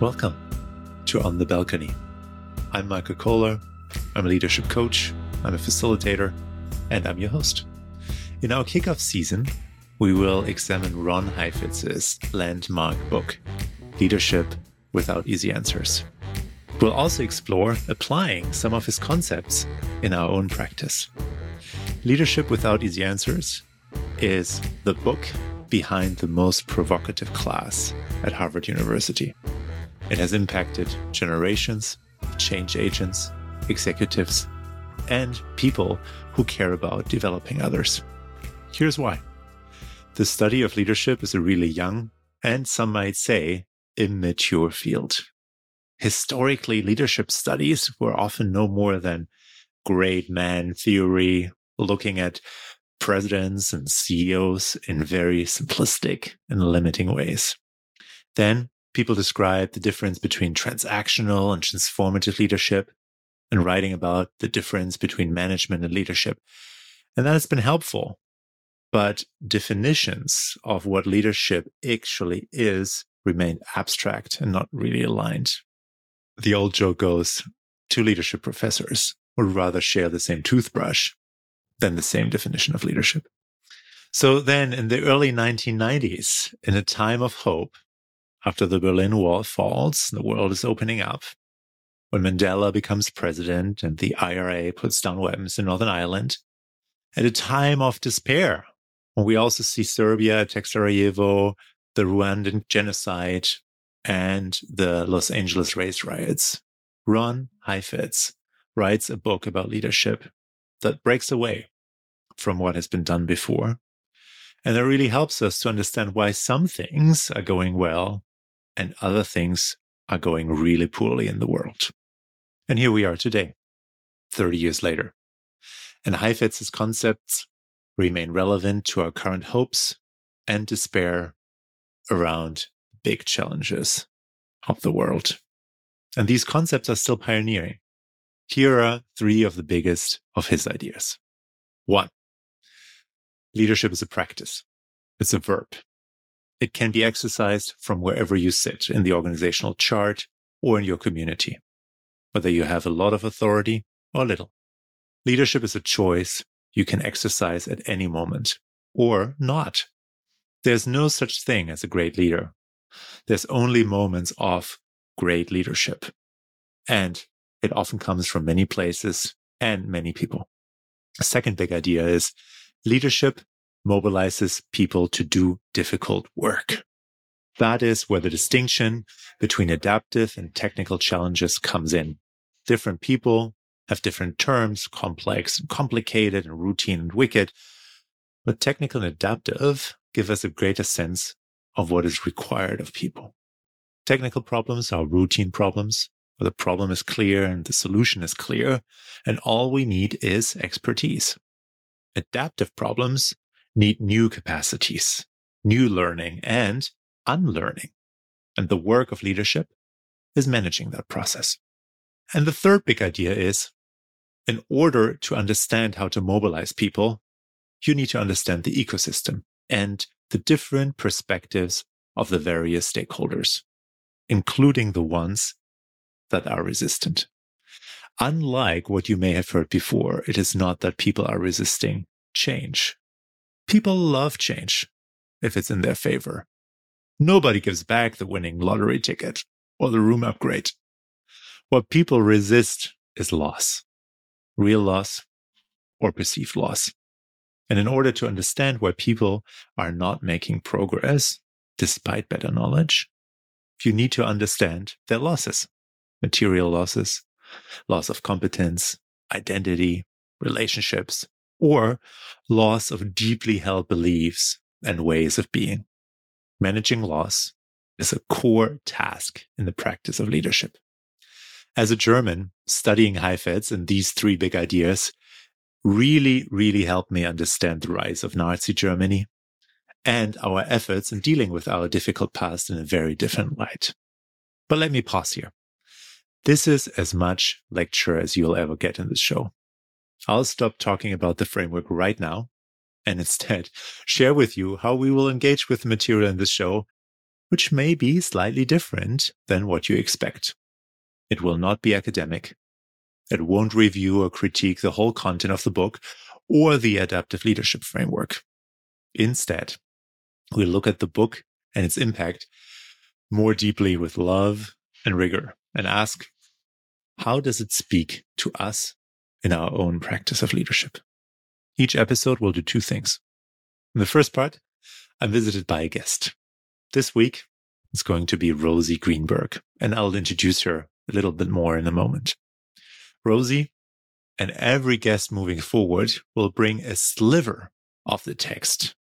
Welcome to On the Balcony. I'm Michael Kohler. I'm a leadership coach, I'm a facilitator, and I'm your host. In our kickoff season, we will examine Ron Heifetz's landmark book, Leadership Without Easy Answers. We'll also explore applying some of his concepts in our own practice. Leadership Without Easy Answers is the book behind the most provocative class at Harvard University. It has impacted generations of change agents, executives, and people who care about developing others. Here's why. The study of leadership is a really young and some might say immature field. Historically, leadership studies were often no more than great man theory, looking at presidents and CEOs in very simplistic and limiting ways. Then people describe the difference between transactional and transformative leadership and writing about the difference between management and leadership. And that has been helpful. But definitions of what leadership actually is remain abstract and not really aligned. The old joke goes two leadership professors would rather share the same toothbrush than the same definition of leadership. So then in the early 1990s, in a time of hope, after the Berlin Wall falls, the world is opening up. When Mandela becomes president and the IRA puts down weapons in Northern Ireland, at a time of despair, when we also see Serbia attack Sarajevo, the Rwandan genocide, and the Los Angeles race riots, Ron Heifetz writes a book about leadership that breaks away from what has been done before. And that really helps us to understand why some things are going well and other things are going really poorly in the world. And here we are today, 30 years later. And Heifetz's concepts remain relevant to our current hopes and despair around big challenges of the world. And these concepts are still pioneering. Here are three of the biggest of his ideas. One, leadership is a practice. It's a verb. It can be exercised from wherever you sit in the organizational chart or in your community, whether you have a lot of authority or little. Leadership is a choice you can exercise at any moment or not. There's no such thing as a great leader. There's only moments of great leadership. And it often comes from many places and many people. A second big idea is leadership mobilizes people to do difficult work. That is where the distinction between adaptive and technical challenges comes in. Different people have different terms, complex, complicated, and routine and wicked. But technical and adaptive give us a greater sense of what is required of people. Technical problems are routine problems where the problem is clear and the solution is clear, and all we need is expertise. Adaptive problems need new capacities, new learning and unlearning. And the work of leadership is managing that process. And the third big idea is in order to understand how to mobilize people, you need to understand the ecosystem and the different perspectives of the various stakeholders, including the ones that are resistant. Unlike what you may have heard before, it is not that people are resisting change. People love change if it's in their favor. Nobody gives back the winning lottery ticket or the room upgrade. What people resist is loss, real loss or perceived loss. And in order to understand why people are not making progress despite better knowledge, you need to understand their losses, material losses, loss of competence, identity, relationships, or loss of deeply held beliefs and ways of being. Managing loss is a core task in the practice of leadership. As a German, studying Heifetz and these three big ideas really, really helped me understand the rise of Nazi Germany and our efforts in dealing with our difficult past in a very different light. But let me pause here. This is as much lecture as you'll ever get in this show. I'll stop talking about the framework right now and instead share with you how we will engage with the material in this show which may be slightly different than what you expect. It will not be academic. It won't review or critique the whole content of the book or the adaptive leadership framework. Instead, we look at the book and its impact more deeply with love and rigor and ask, how does it speak to us in our own practice of leadership? Each episode will do two things. In the first part, I'm visited by a guest. This week, it's going to be Rosi Greenberg, and I'll introduce her a little bit more in a moment. Rosi and every guest moving forward will bring a sliver of the text,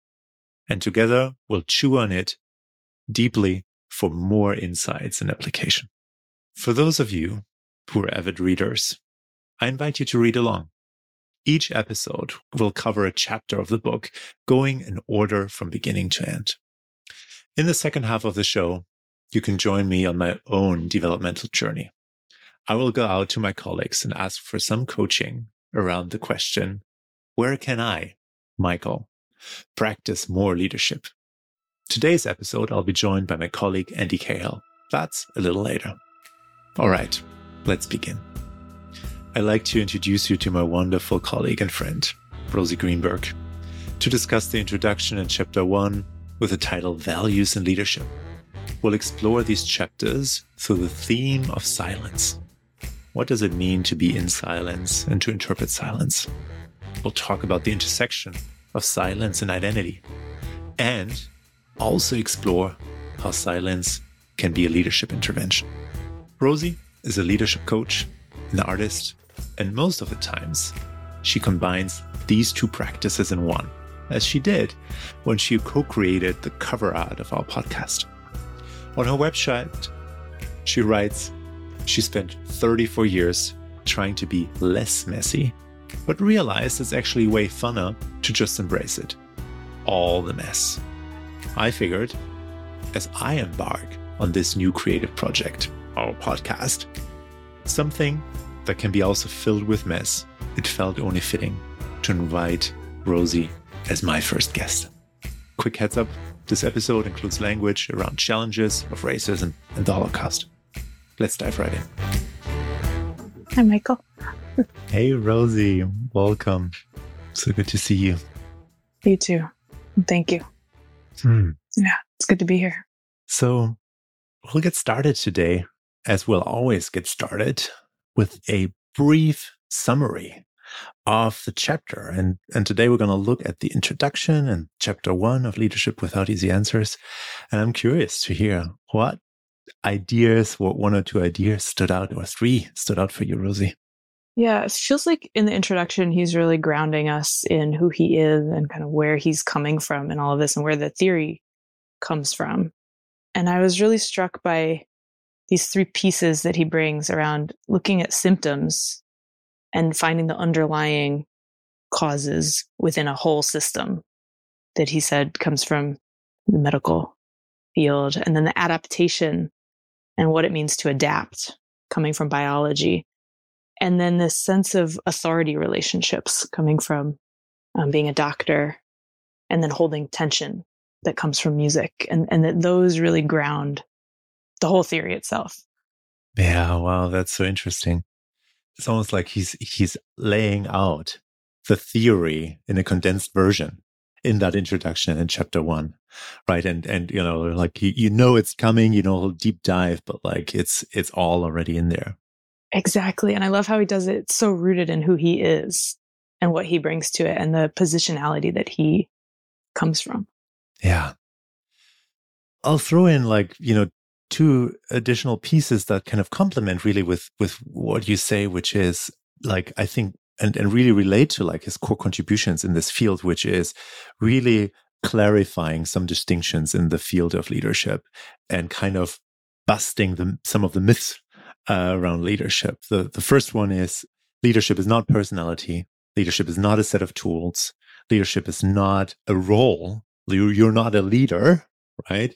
and together we'll chew on it deeply for more insights and application. For those of you who are avid readers, I invite you to read along. Each episode will cover a chapter of the book, going in order from beginning to end. In the second half of the show, you can join me on my own developmental journey. I will go out to my colleagues and ask for some coaching around the question, where can I, Michael, practice more leadership? Today's episode, I'll be joined by my colleague Andy Cahill. That's a little later. All right, let's begin. I'd like to introduce you to my wonderful colleague and friend, Rosi Greenberg, to discuss the introduction in chapter one with the title Values and Leadership. We'll explore these chapters through the theme of silence. What does it mean to be in silence and to interpret silence? We'll talk about the intersection of silence and identity and also explore how silence can be a leadership intervention. Rosi is a leadership coach, an artist, and most of the times she combines these two practices in one, as she did when she co created the cover art of our podcast. On her website, she writes she spent 34 years trying to be less messy, but realized it's actually way funner to just embrace it. All the mess. I figured, as I embark on this new creative project, our podcast, something that can be also filled with mess, it felt only fitting to invite Rosi as my first guest. Quick heads up this episode includes language around challenges of racism and the Holocaust. Let's dive right in. Hi, Michael. hey, Rosi. Welcome. So good to see you. You too. Thank you. Hmm. Yeah, it's good to be here. So, we'll get started today, as we'll always get started, with a brief summary of the chapter. And, and today we're going to look at the introduction and chapter one of Leadership Without Easy Answers. And I'm curious to hear what ideas, what one or two ideas stood out, or three stood out for you, Rosi. Yeah, it feels like in the introduction, he's really grounding us in who he is and kind of where he's coming from and all of this and where the theory comes from. And I was really struck by these three pieces that he brings around looking at symptoms and finding the underlying causes within a whole system that he said comes from the medical field. And then the adaptation and what it means to adapt coming from biology. And then this sense of authority relationships coming from um, being a doctor and then holding tension that comes from music. And, and that those really ground the whole theory itself. Yeah, wow, that's so interesting. It's almost like he's he's laying out the theory in a condensed version in that introduction in chapter one, right? And and you know, like you, you know it's coming, you know, deep dive, but like it's it's all already in there. Exactly, and I love how he does it it's so rooted in who he is and what he brings to it, and the positionality that he comes from. Yeah, I'll throw in like you know two additional pieces that kind of complement really with with what you say, which is like I think and, and really relate to like his core contributions in this field, which is really clarifying some distinctions in the field of leadership and kind of busting the, some of the myths uh, around leadership. The the first one is leadership is not personality. Leadership is not a set of tools. Leadership is not a role. You're not a leader, right?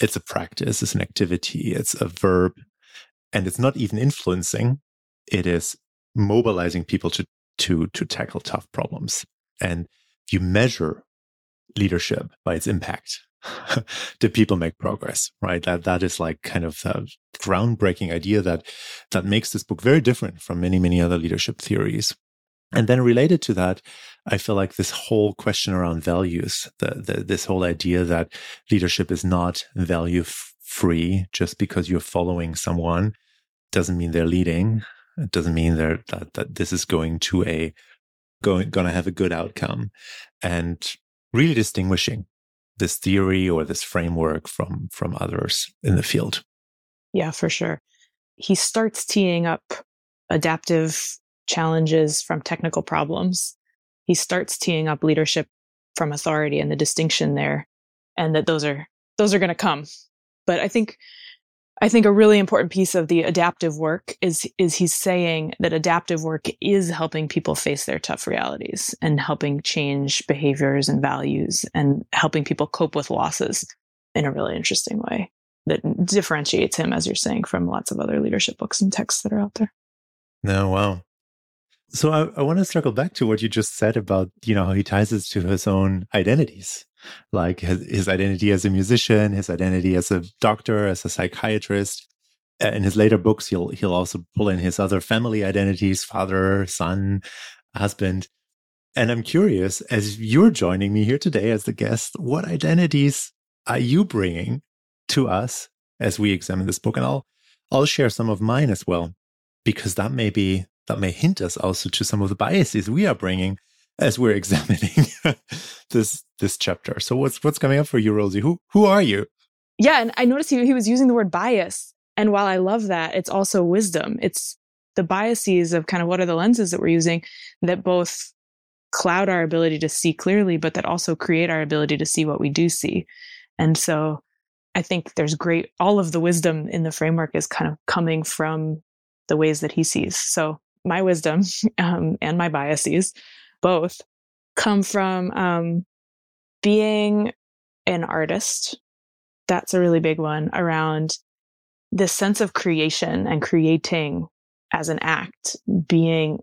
It's a practice, it's an activity, it's a verb, and it's not even influencing. It is mobilizing people to to to tackle tough problems. And you measure leadership by its impact. Do people make progress? Right. That that is like kind of the groundbreaking idea that that makes this book very different from many many other leadership theories. And then related to that, I feel like this whole question around values, the, the, this whole idea that leadership is not value free just because you're following someone doesn't mean they're leading. It doesn't mean they're, that, that this is going to a going going to have a good outcome, and really distinguishing this theory or this framework from from others in the field. Yeah, for sure. He starts teeing up adaptive challenges from technical problems. He starts teeing up leadership from authority and the distinction there and that those are those are going to come. But I think I think a really important piece of the adaptive work is is he's saying that adaptive work is helping people face their tough realities and helping change behaviors and values and helping people cope with losses in a really interesting way that differentiates him as you're saying from lots of other leadership books and texts that are out there. No, wow. So I, I want to circle back to what you just said about, you know, how he ties this to his own identities like his, his identity as a musician, his identity as a doctor, as a psychiatrist. In his later books, he'll he'll also pull in his other family identities: father, son, husband. And I'm curious, as you're joining me here today as the guest, what identities are you bringing to us as we examine this book? And I'll I'll share some of mine as well, because that may be that may hint us also to some of the biases we are bringing as we're examining this this chapter. So what's what's coming up for you, Rosi? Who who are you? Yeah, and I noticed he, he was using the word bias. And while I love that, it's also wisdom. It's the biases of kind of what are the lenses that we're using that both cloud our ability to see clearly, but that also create our ability to see what we do see. And so I think there's great, all of the wisdom in the framework is kind of coming from the ways that he sees. So my wisdom um, and my biases both come from um, being an artist. That's a really big one around this sense of creation and creating as an act being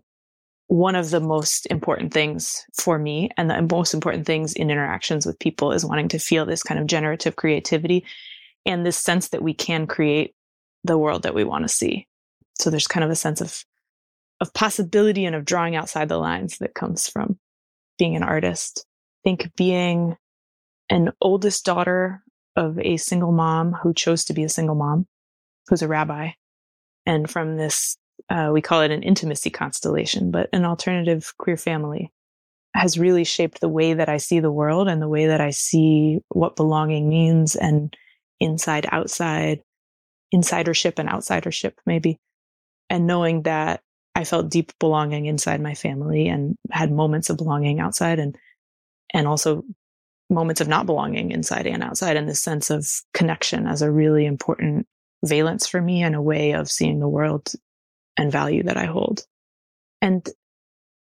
one of the most important things for me and the most important things in interactions with people is wanting to feel this kind of generative creativity and this sense that we can create the world that we want to see. So there's kind of a sense of of possibility and of drawing outside the lines that comes from being an artist. I think being an oldest daughter of a single mom who chose to be a single mom, who's a rabbi. And from this, uh, we call it an intimacy constellation, but an alternative queer family has really shaped the way that I see the world and the way that I see what belonging means and inside, outside, insidership and outsidership, maybe. And knowing that I felt deep belonging inside my family and had moments of belonging outside and and also moments of not belonging inside and outside and this sense of connection as a really important valence for me and a way of seeing the world and value that I hold. And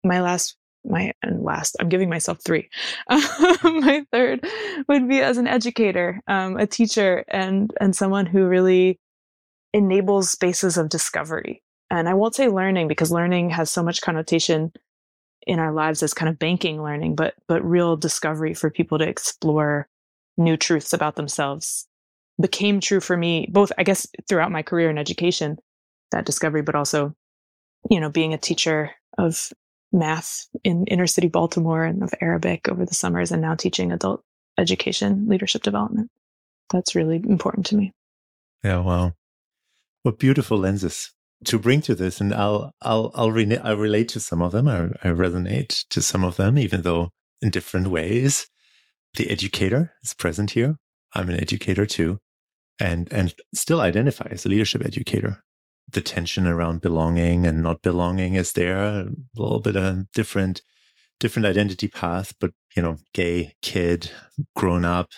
my last my and last i'm giving myself three my third would be as an educator um, a teacher and and someone who really enables spaces of discovery and I won't say learning because learning has so much connotation in our lives as kind of banking learning, but but real discovery for people to explore new truths about themselves became true for me, both I guess throughout my career in education, that discovery, but also, you know, being a teacher of math in inner city Baltimore and of Arabic over the summers and now teaching adult education, leadership development. That's really important to me. Yeah, wow. What beautiful lenses to bring to this, and I'll I'll I'll, re- I'll relate to some of them. I, I resonate to some of them, even though in different ways. The educator is present here. I'm an educator too, and and still identify as a leadership educator. The tension around belonging and not belonging is there. A little bit of different different identity path, but you know, gay kid, grown up,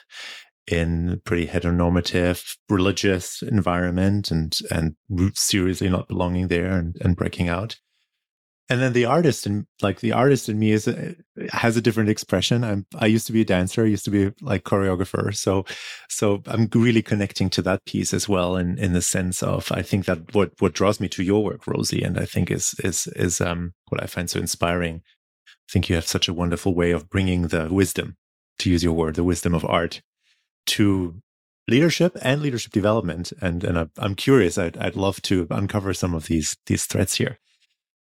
in a pretty heteronormative religious environment and and seriously not belonging there and, and breaking out. And then the artist and like the artist in me is has a different expression. I'm i used to be a dancer i used to be like choreographer. So so i'm really connecting to that piece as well in in the sense of i think that what what draws me to your work rosi and i think is is is um what i find so inspiring. I think you have such a wonderful way of bringing the wisdom to use your word, the wisdom of art to leadership and leadership development. And, and I'm curious, I'd, I'd love to uncover some of these, these threads here.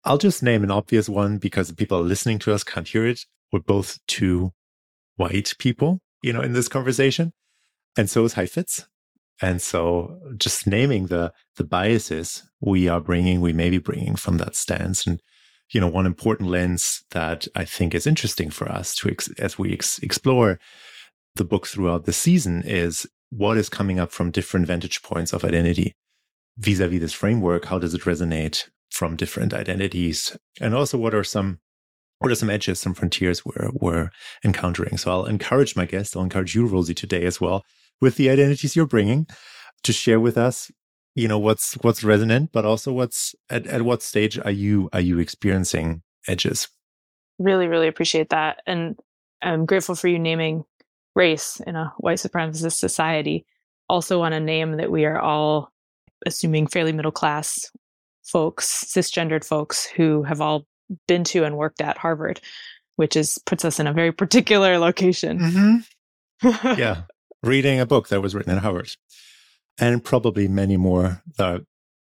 I'll just name an obvious one because the people listening to us can't hear it. We're both two white people, you know, in this conversation. And so is Heifetz. And so just naming the, the biases we are bringing, we may be bringing from that stance. And, you know, one important lens that I think is interesting for us to, ex- as we ex- explore the book throughout the season is what is coming up from different vantage points of identity vis-a-vis this framework. How does it resonate from different identities? And also what are some what are some edges, some frontiers we're, we're encountering? So I'll encourage my guests, I'll encourage you, Rosi, today as well, with the identities you're bringing to share with us, you know, what's, what's resonant, but also what's, at, at what stage are you, are you experiencing edges? Really, really appreciate that. And I'm grateful for you naming race in a white supremacist society. Also want to name that we are all assuming fairly middle class folks, cisgendered folks who have all been to and worked at Harvard, which is puts us in a very particular location. Mm-hmm. yeah, reading a book that was written at Harvard, and probably many more that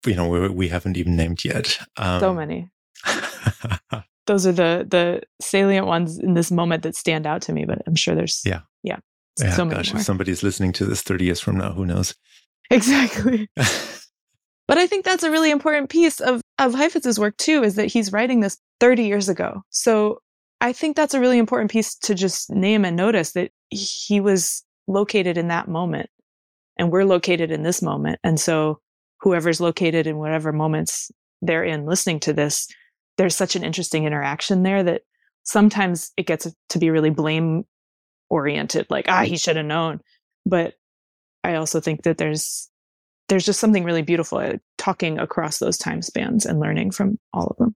you know we, we haven't even named yet. Um, so many. Those are the the salient ones in this moment that stand out to me. But I'm sure there's yeah yeah, yeah so gosh, if somebody's listening to this 30 years from now, who knows? Exactly. But I think that's a really important piece of, of Heifetz's work too, is that he's writing this 30 years ago. So I think that's a really important piece to just name and notice that he was located in that moment and we're located in this moment. And so whoever's located in whatever moments they're in listening to this, there's such an interesting interaction there that sometimes it gets to be really blame oriented, like, ah, he should have known. But I also think that there's there's just something really beautiful talking across those time spans and learning from all of them.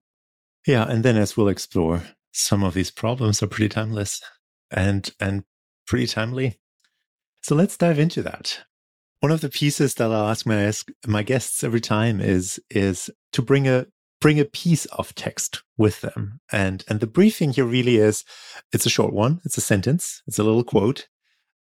Yeah, and then as we'll explore, some of these problems are pretty timeless and and pretty timely. So let's dive into that. One of the pieces that I'll ask my ask my guests every time is is to bring a bring a piece of text with them. And and the briefing here really is it's a short one, it's a sentence, it's a little quote,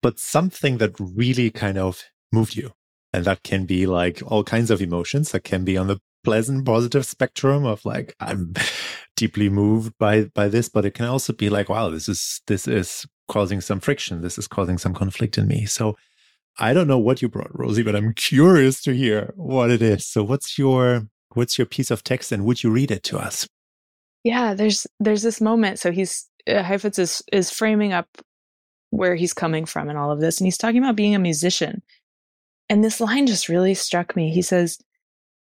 but something that really kind of moved you and that can be like all kinds of emotions. That can be on the pleasant, positive spectrum of like, I'm deeply moved by, by this, but it can also be like, wow, this is, this is causing some friction. This is causing some conflict in me. So I don't know what you brought, Rosi, but I'm curious to hear what it is. So what's your, what's your piece of text and would you read it to us? Yeah, there's, there's this moment. So he's, uh, Heifetz is, is framing up where he's coming from and all of this. And he's talking about being a musician and this line just really struck me. He says,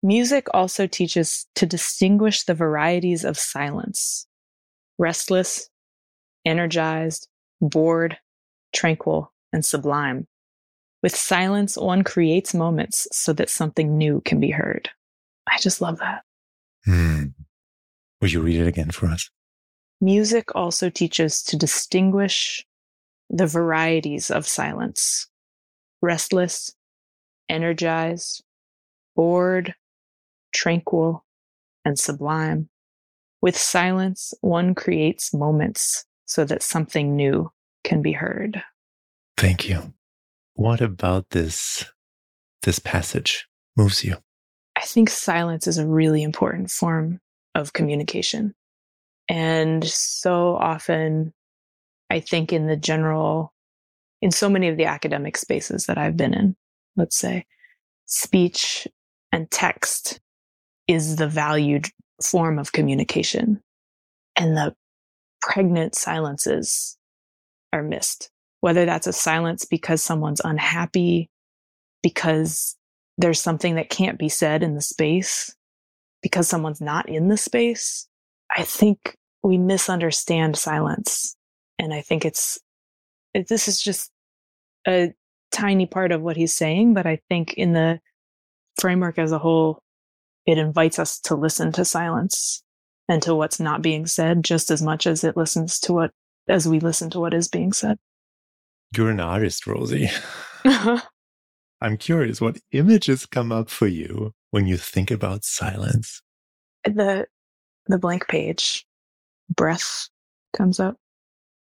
Music also teaches to distinguish the varieties of silence restless, energized, bored, tranquil, and sublime. With silence, one creates moments so that something new can be heard. I just love that. Hmm. Would you read it again for us? Music also teaches to distinguish the varieties of silence restless, energized, bored, tranquil, and sublime. With silence, one creates moments so that something new can be heard. Thank you. What about this this passage moves you? I think silence is a really important form of communication. And so often I think in the general in so many of the academic spaces that I've been in, let's say, speech and text is the valued form of communication. And the pregnant silences are missed. Whether that's a silence because someone's unhappy, because there's something that can't be said in the space, because someone's not in the space. I think we misunderstand silence. And I think it's, it, this is just a tiny part of what he's saying, but I think in the framework as a whole, it invites us to listen to silence and to what's not being said just as much as it listens to what, as we listen to what is being said. You're an artist, Rosi. I'm curious, what images come up for you when you think about silence? The, the blank page, breath comes up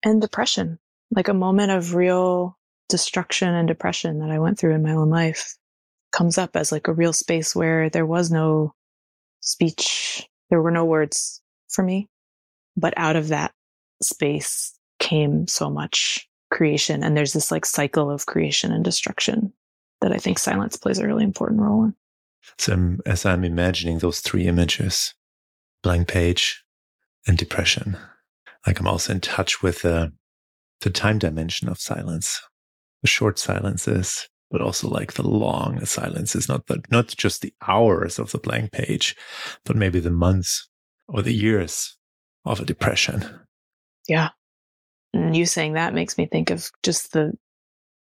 and depression like a moment of real destruction and depression that I went through in my own life comes up as like a real space where there was no speech. There were no words for me, but out of that space came so much creation. And there's this like cycle of creation and destruction that I think silence plays a really important role in. So I'm, as I'm imagining those three images, blank page and depression, like I'm also in touch with uh, the time dimension of silence, the short silences, but also like the long silences, not the, not just the hours of the blank page, but maybe the months or the years of a depression. Yeah. And you saying that makes me think of just the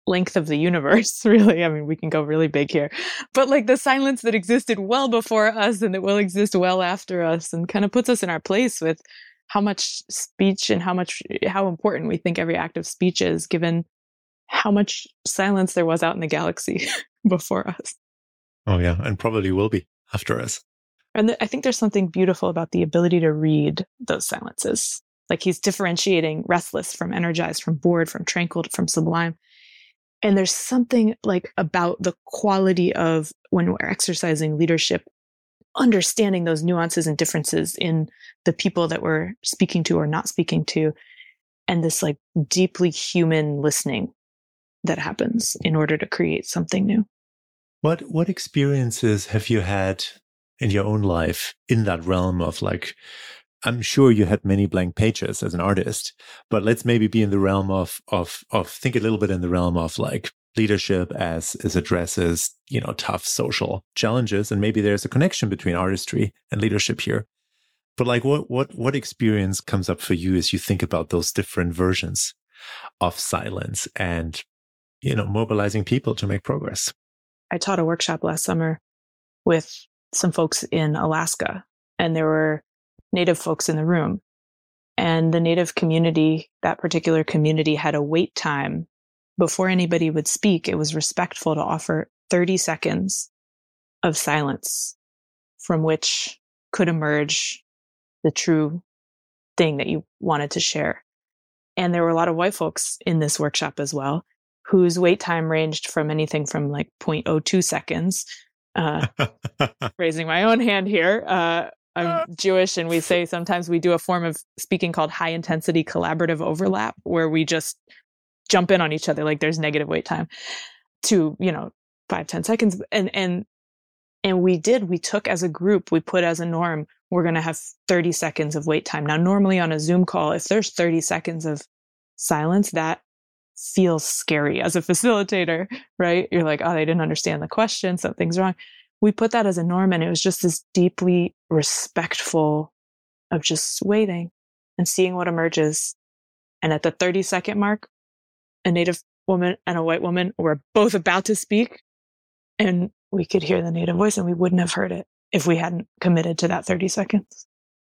length of the universe, really. I mean, we can go really big here, but like the silence that existed well before us and that will exist well after us and kind of puts us in our place with how much speech and how much, how important we think every act of speech is given how much silence there was out in the galaxy before us. Oh, yeah. And probably will be after us. And th- I think there's something beautiful about the ability to read those silences. Like he's differentiating restless from energized, from bored, from tranquil, from sublime. And there's something like about the quality of when we're exercising leadership, understanding those nuances and differences in the people that we're speaking to or not speaking to, and this like deeply human listening that happens in order to create something new. What what experiences have you had in your own life in that realm of like I'm sure you had many blank pages as an artist, but let's maybe be in the realm of of of think a little bit in the realm of like leadership as as addresses you know tough social challenges, and maybe there's a connection between artistry and leadership here. But like, what what what experience comes up for you as you think about those different versions of silence and you know mobilizing people to make progress? I taught a workshop last summer with some folks in Alaska, and there were native folks in the room. And the native community, that particular community had a wait time before anybody would speak. It was respectful to offer 30 seconds of silence from which could emerge the true thing that you wanted to share. And there were a lot of white folks in this workshop as well, whose wait time ranged from anything from like 0.02 seconds, uh, raising my own hand here, uh, I'm uh. Jewish and we say sometimes we do a form of speaking called high intensity collaborative overlap where we just jump in on each other like there's negative wait time to, you know, five ten seconds. And and and we did, we took as a group, we put as a norm, we're gonna have 30 seconds of wait time. Now normally on a Zoom call, if there's 30 seconds of silence, that feels scary as a facilitator, right? You're like, oh, they didn't understand the question, something's wrong we put that as a norm and it was just this deeply respectful of just waiting and seeing what emerges. And at the 30 second mark, a native woman and a white woman were both about to speak and we could hear the native voice and we wouldn't have heard it if we hadn't committed to that 30 seconds.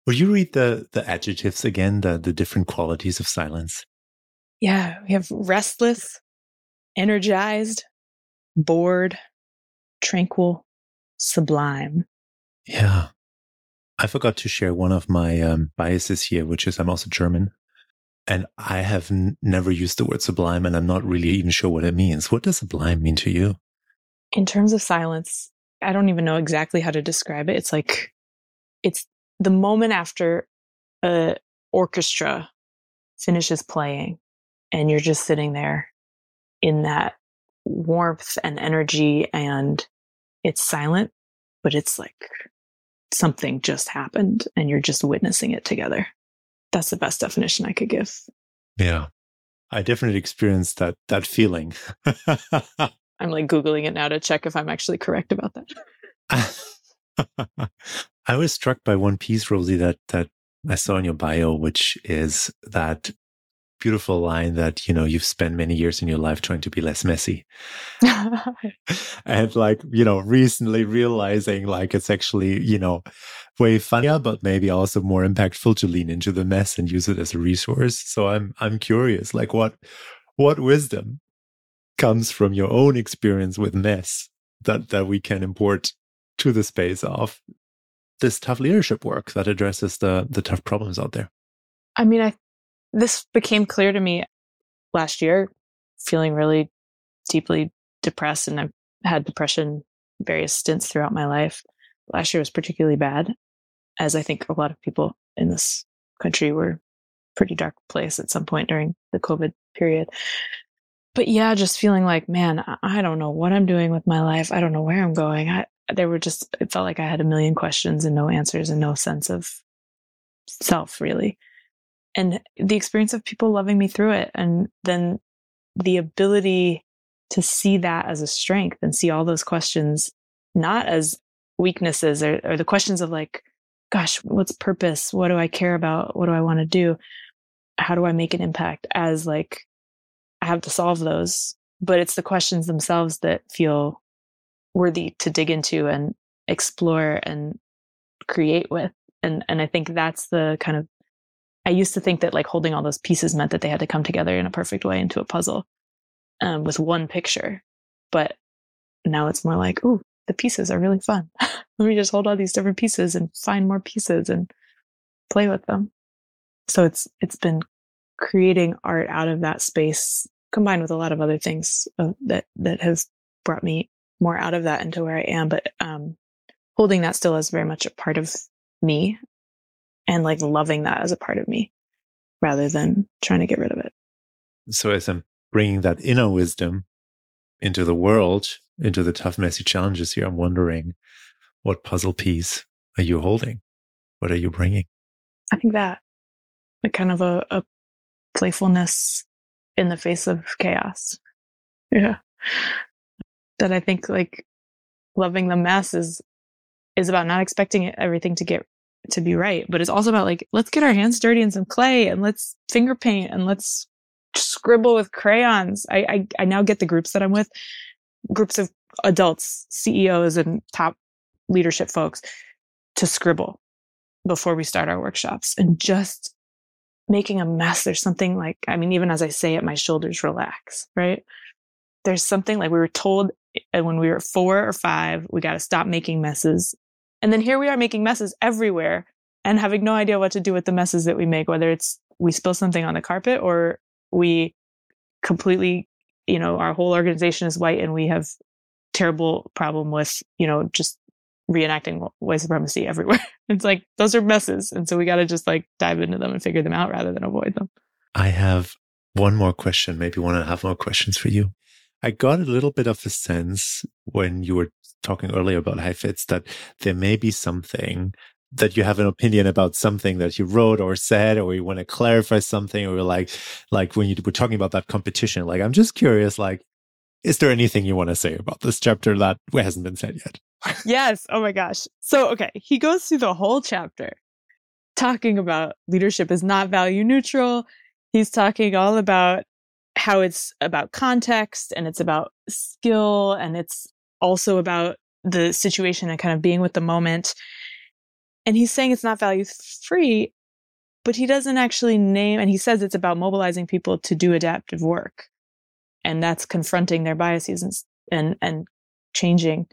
Will you read the, the adjectives again, the, the different qualities of silence? Yeah, we have restless, energized, bored, tranquil, sublime. Yeah. I forgot to share one of my um, biases here, which is I'm also German. And I have n- never used the word sublime, and I'm not really even sure what it means. What does sublime mean to you? In terms of silence, I don't even know exactly how to describe it. It's like, it's the moment after a orchestra finishes playing and you're just sitting there in that warmth and energy and it's silent, but it's like something just happened and you're just witnessing it together. That's the best definition I could give. Yeah. I definitely experienced that that feeling. I'm like googling it now to check if I'm actually correct about that. I was struck by one piece, Rosi, that that I saw in your bio, which is that beautiful line that, you know, you've spent many years in your life trying to be less messy. and like, you know, recently realizing like it's actually, you know, way funnier, but maybe also more impactful to lean into the mess and use it as a resource. So I'm, I'm curious, like what, what wisdom comes from your own experience with mess that, that we can import to the space of this tough leadership work that addresses the, the tough problems out there? I mean, I this became clear to me last year feeling really deeply depressed and I've had depression various stints throughout my life. Last year was particularly bad, as I think a lot of people in this country were pretty dark place at some point during the COVID period. But yeah, just feeling like, man, I don't know what I'm doing with my life. I don't know where I'm going. I, there were just, it felt like I had a million questions and no answers and no sense of self really. And the experience of people loving me through it. And then the ability to see that as a strength and see all those questions not as weaknesses or, or the questions of like, gosh, what's purpose? What do I care about? What do I want to do? How do I make an impact as like, I have to solve those, but it's the questions themselves that feel worthy to dig into and explore and create with. And, and I think that's the kind of, I used to think that like holding all those pieces meant that they had to come together in a perfect way into a puzzle um, with one picture. But now it's more like, oh, the pieces are really fun. Let me just hold all these different pieces and find more pieces and play with them. So it's it's been creating art out of that space combined with a lot of other things uh, that that has brought me more out of that into where I am. But um, holding that still is very much a part of me and like loving that as a part of me rather than trying to get rid of it. So as I'm bringing that inner wisdom into the world, into the tough, messy challenges here, I'm wondering what puzzle piece are you holding? What are you bringing? I think that a kind of a, a playfulness in the face of chaos. Yeah. That I think like loving the mess is is about not expecting everything to get to be right, but it's also about like let's get our hands dirty in some clay and let's finger paint and let's scribble with crayons. I, I, I now get the groups that I'm with, groups of adults, CEOs and top leadership folks to scribble before we start our workshops and just making a mess. There's something like, I mean, even as I say it, my shoulders relax, right? There's something like we were told uh, when we were four or five, we got to stop making messes. And then here we are making messes everywhere and having no idea what to do with the messes that we make, whether it's we spill something on the carpet or we completely, you know, our whole organization is white and we have terrible problem with, you know, just reenacting white supremacy everywhere. it's like those are messes. And so we got to just like dive into them and figure them out rather than avoid them. I have one more question, maybe one and a half more questions for you. I got a little bit of a sense when you were talking earlier about Heifetz that there may be something that you have an opinion about something that you wrote or said, or you want to clarify something, or like, like when you were talking about that competition, like, I'm just curious, like, is there anything you want to say about this chapter that hasn't been said yet? yes. Oh my gosh. So, okay. He goes through the whole chapter talking about leadership is not value neutral. He's talking all about how it's about context and it's about skill and it's also about the situation and kind of being with the moment. And he's saying it's not value free, but he doesn't actually name, and he says it's about mobilizing people to do adaptive work. And that's confronting their biases and, and, and changing,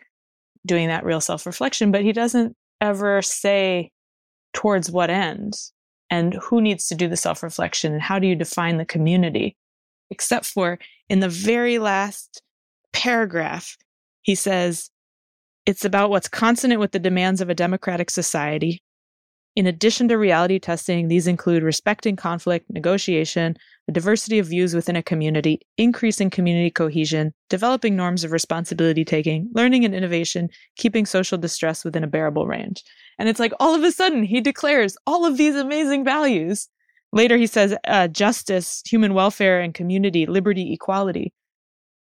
doing that real self reflection. But he doesn't ever say towards what end and who needs to do the self reflection and how do you define the community, except for in the very last paragraph, he says, it's about what's consonant with the demands of a democratic society. In addition to reality testing, these include respecting conflict, negotiation, the diversity of views within a community, increasing community cohesion, developing norms of responsibility taking, learning and innovation, keeping social distress within a bearable range. And it's like all of a sudden he declares all of these amazing values. Later he says uh, justice, human welfare and community, liberty, equality.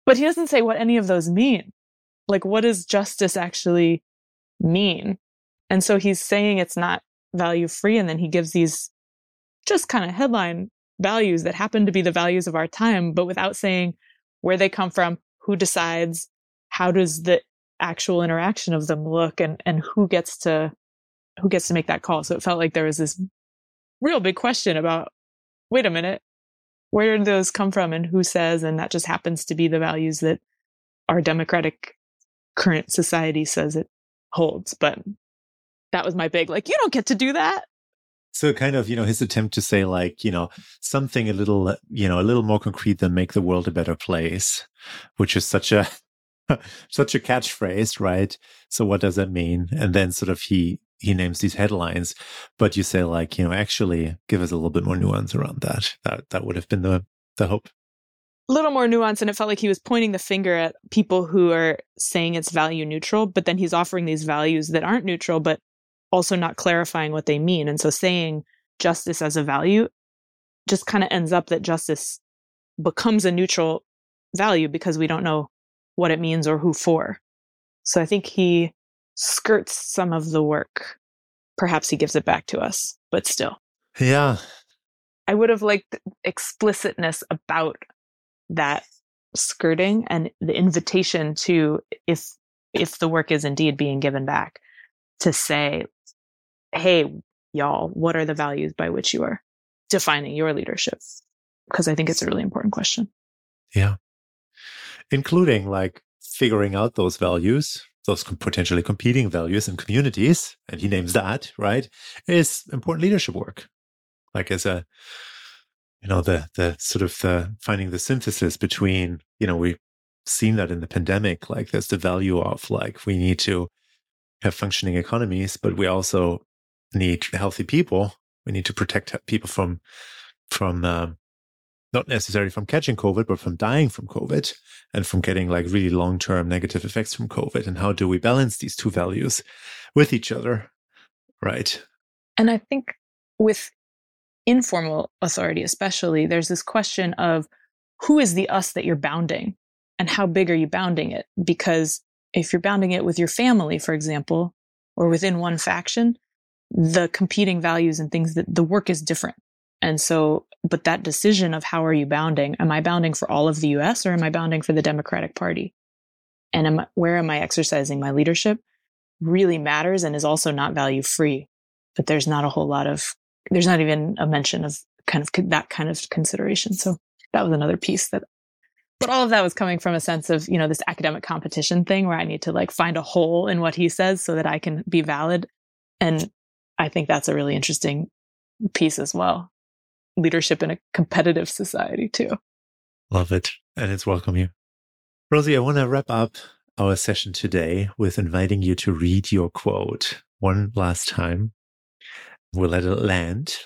But he doesn't say what any of those mean like what does justice actually mean? And so he's saying it's not value free. And then he gives these just kind of headline values that happen to be the values of our time, but without saying where they come from, who decides, how does the actual interaction of them look and, and who gets to, who gets to make that call. So it felt like there was this real big question about, wait a minute, where do those come from and who says? And that just happens to be the values that our democratic current society says it holds. But that was my big, like, you don't get to do that. So kind of, you know, his attempt to say like, you know, something a little, uh, you know, a little more concrete than make the world a better place, which is such a, such a catchphrase, right? So what does that mean? And then sort of he, he names these headlines, but you say like, you know, actually give us a little bit more nuance around that. That, that would have been the, the hope. A little more nuance. And it felt like he was pointing the finger at people who are saying it's value neutral, but then he's offering these values that aren't neutral, but also not clarifying what they mean. And so saying justice as a value just kind of ends up that justice becomes a neutral value because we don't know what it means or who for. So I think he skirts some of the work. Perhaps he gives it back to us, but still. Yeah. I would have liked explicitness about that skirting and the invitation to if if the work is indeed being given back to say hey, y'all, what are the values by which you are defining your leadership? Because I think it's a really important question. Yeah. Including like figuring out those values, those potentially competing values in communities, and he names that, right, is important leadership work. Like as a, you know, the, the sort of the finding the synthesis between, you know, we've seen that in the pandemic, like there's the value of like, we need to have functioning economies, but we also need healthy people. We need to protect people from from um, not necessarily from catching COVID, but from dying from COVID and from getting like really long term negative effects from COVID. And how do we balance these two values with each other? Right. And I think with informal authority, especially, there's this question of who is the us that you're bounding and how big are you bounding it? Because if you're bounding it with your family, for example, or within one faction, the competing values and things that the work is different. And so, but that decision of how are you bounding? Am I bounding for all of the US or am I bounding for the Democratic Party? And am, where am I exercising my leadership really matters and is also not value free. But there's not a whole lot of, there's not even a mention of kind of that kind of consideration. So that was another piece that, but all of that was coming from a sense of, you know, this academic competition thing where I need to like find a hole in what he says so that I can be valid. And I think that's a really interesting piece as well. Leadership in a competitive society, too. Love it. And it's welcome you. Rosi, I want to wrap up our session today with inviting you to read your quote one last time. We'll let it land.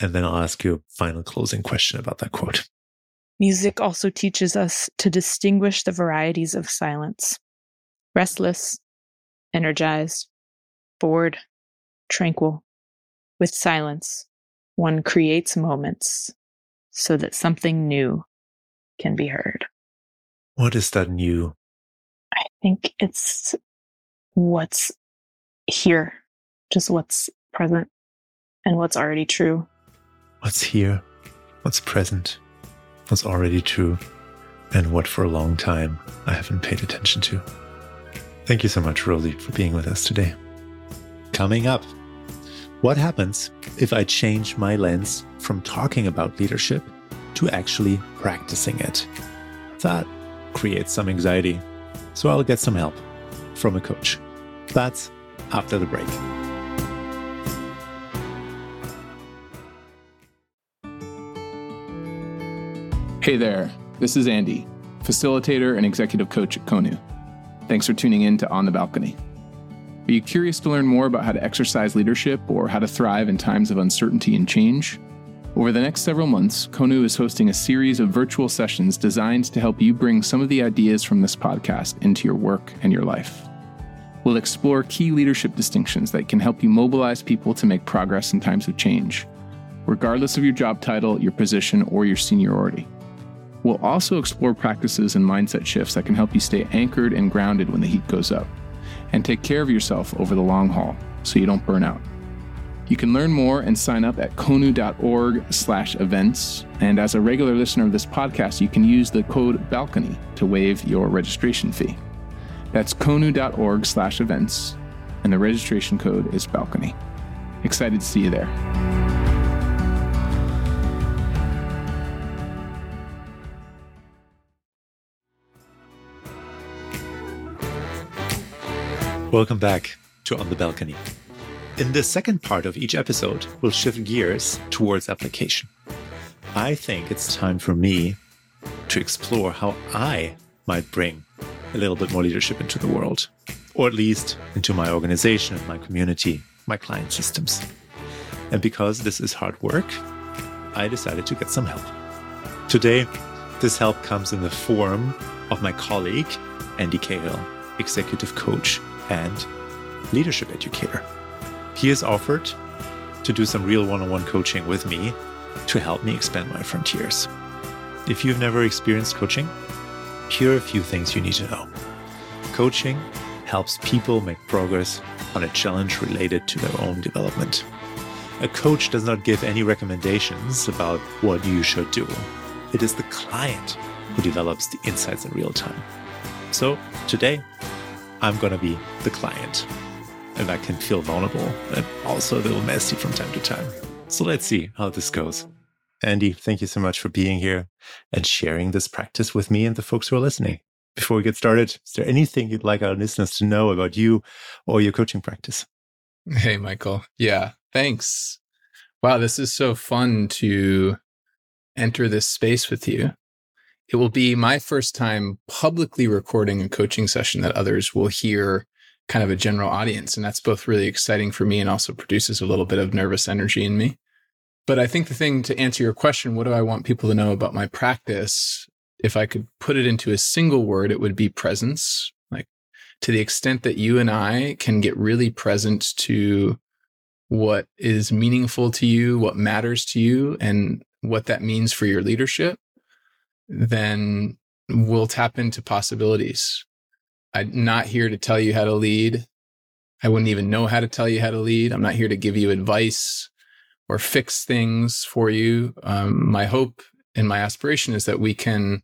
And then I'll ask you a final closing question about that quote. Music also teaches us to distinguish the varieties of silence restless, energized, bored, tranquil. With silence, one creates moments so that something new can be heard. What is that new? I think it's what's here, just what's present and what's already true. What's here, what's present, what's already true, and what for a long time I haven't paid attention to. Thank you so much, Rosi, for being with us today. Coming up, what happens if I change my lens from talking about leadership to actually practicing it? That creates some anxiety. So I'll get some help from a coach. That's after the break. Hey there, this is Andy, facilitator and executive coach at Konu. Thanks for tuning in to On the Balcony. Are you curious to learn more about how to exercise leadership or how to thrive in times of uncertainty and change? Over the next several months, Konu is hosting a series of virtual sessions designed to help you bring some of the ideas from this podcast into your work and your life. We'll explore key leadership distinctions that can help you mobilize people to make progress in times of change, regardless of your job title, your position, or your seniority. We'll also explore practices and mindset shifts that can help you stay anchored and grounded when the heat goes up and take care of yourself over the long haul so you don't burn out. You can learn more and sign up at konu.org slash events. And as a regular listener of this podcast, you can use the code BALCONY to waive your registration fee. That's konu.org slash events, and the registration code is BALCONY. Excited to see you there. Welcome back to On the Balcony. In the second part of each episode, we'll shift gears towards application. I think it's time for me to explore how I might bring a little bit more leadership into the world, or at least into my organization, my community, my client systems. And because this is hard work, I decided to get some help. Today, this help comes in the form of my colleague, Andy Cahill, executive coach and leadership educator. He has offered to do some real one on one coaching with me to help me expand my frontiers. If you've never experienced coaching, here are a few things you need to know. Coaching helps people make progress on a challenge related to their own development. A coach does not give any recommendations about what you should do. It is the client who develops the insights in real time. So today, I'm going to be the client and I can feel vulnerable and also a little messy from time to time. So let's see how this goes. Andy, thank you so much for being here and sharing this practice with me and the folks who are listening. Before we get started, is there anything you'd like our listeners to know about you or your coaching practice? Hey, Michael. Yeah, thanks. Wow, this is so fun to enter this space with you. It will be my first time publicly recording a coaching session that others will hear kind of a general audience. And that's both really exciting for me and also produces a little bit of nervous energy in me. But I think the thing to answer your question, what do I want people to know about my practice? If I could put it into a single word, it would be presence. Like to the extent that you and I can get really present to what is meaningful to you, what matters to you, and what that means for your leadership, then we'll tap into possibilities. I'm not here to tell you how to lead. I wouldn't even know how to tell you how to lead. I'm not here to give you advice or fix things for you. Um, my hope and my aspiration is that we can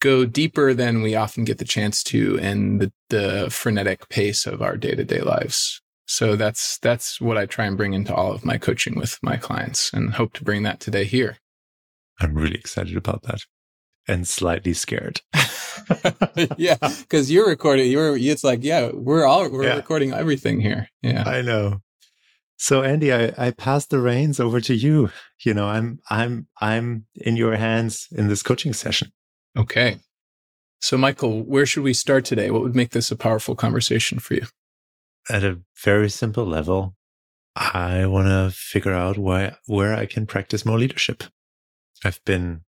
go deeper than we often get the chance to in the, the frenetic pace of our day to day lives. So that's that's what I try and bring into all of my coaching with my clients, and hope to bring that today here. I'm really excited about that, and slightly scared. yeah, because you're recording. You're. It's like, yeah, we're all we're yeah. recording everything here. Yeah, I know. So Andy, I, I pass the reins over to you. You know, I'm I'm I'm in your hands in this coaching session. Okay. So Michael, where should we start today? What would make this a powerful conversation for you? At a very simple level, I want to figure out why where I can practice more leadership. I've been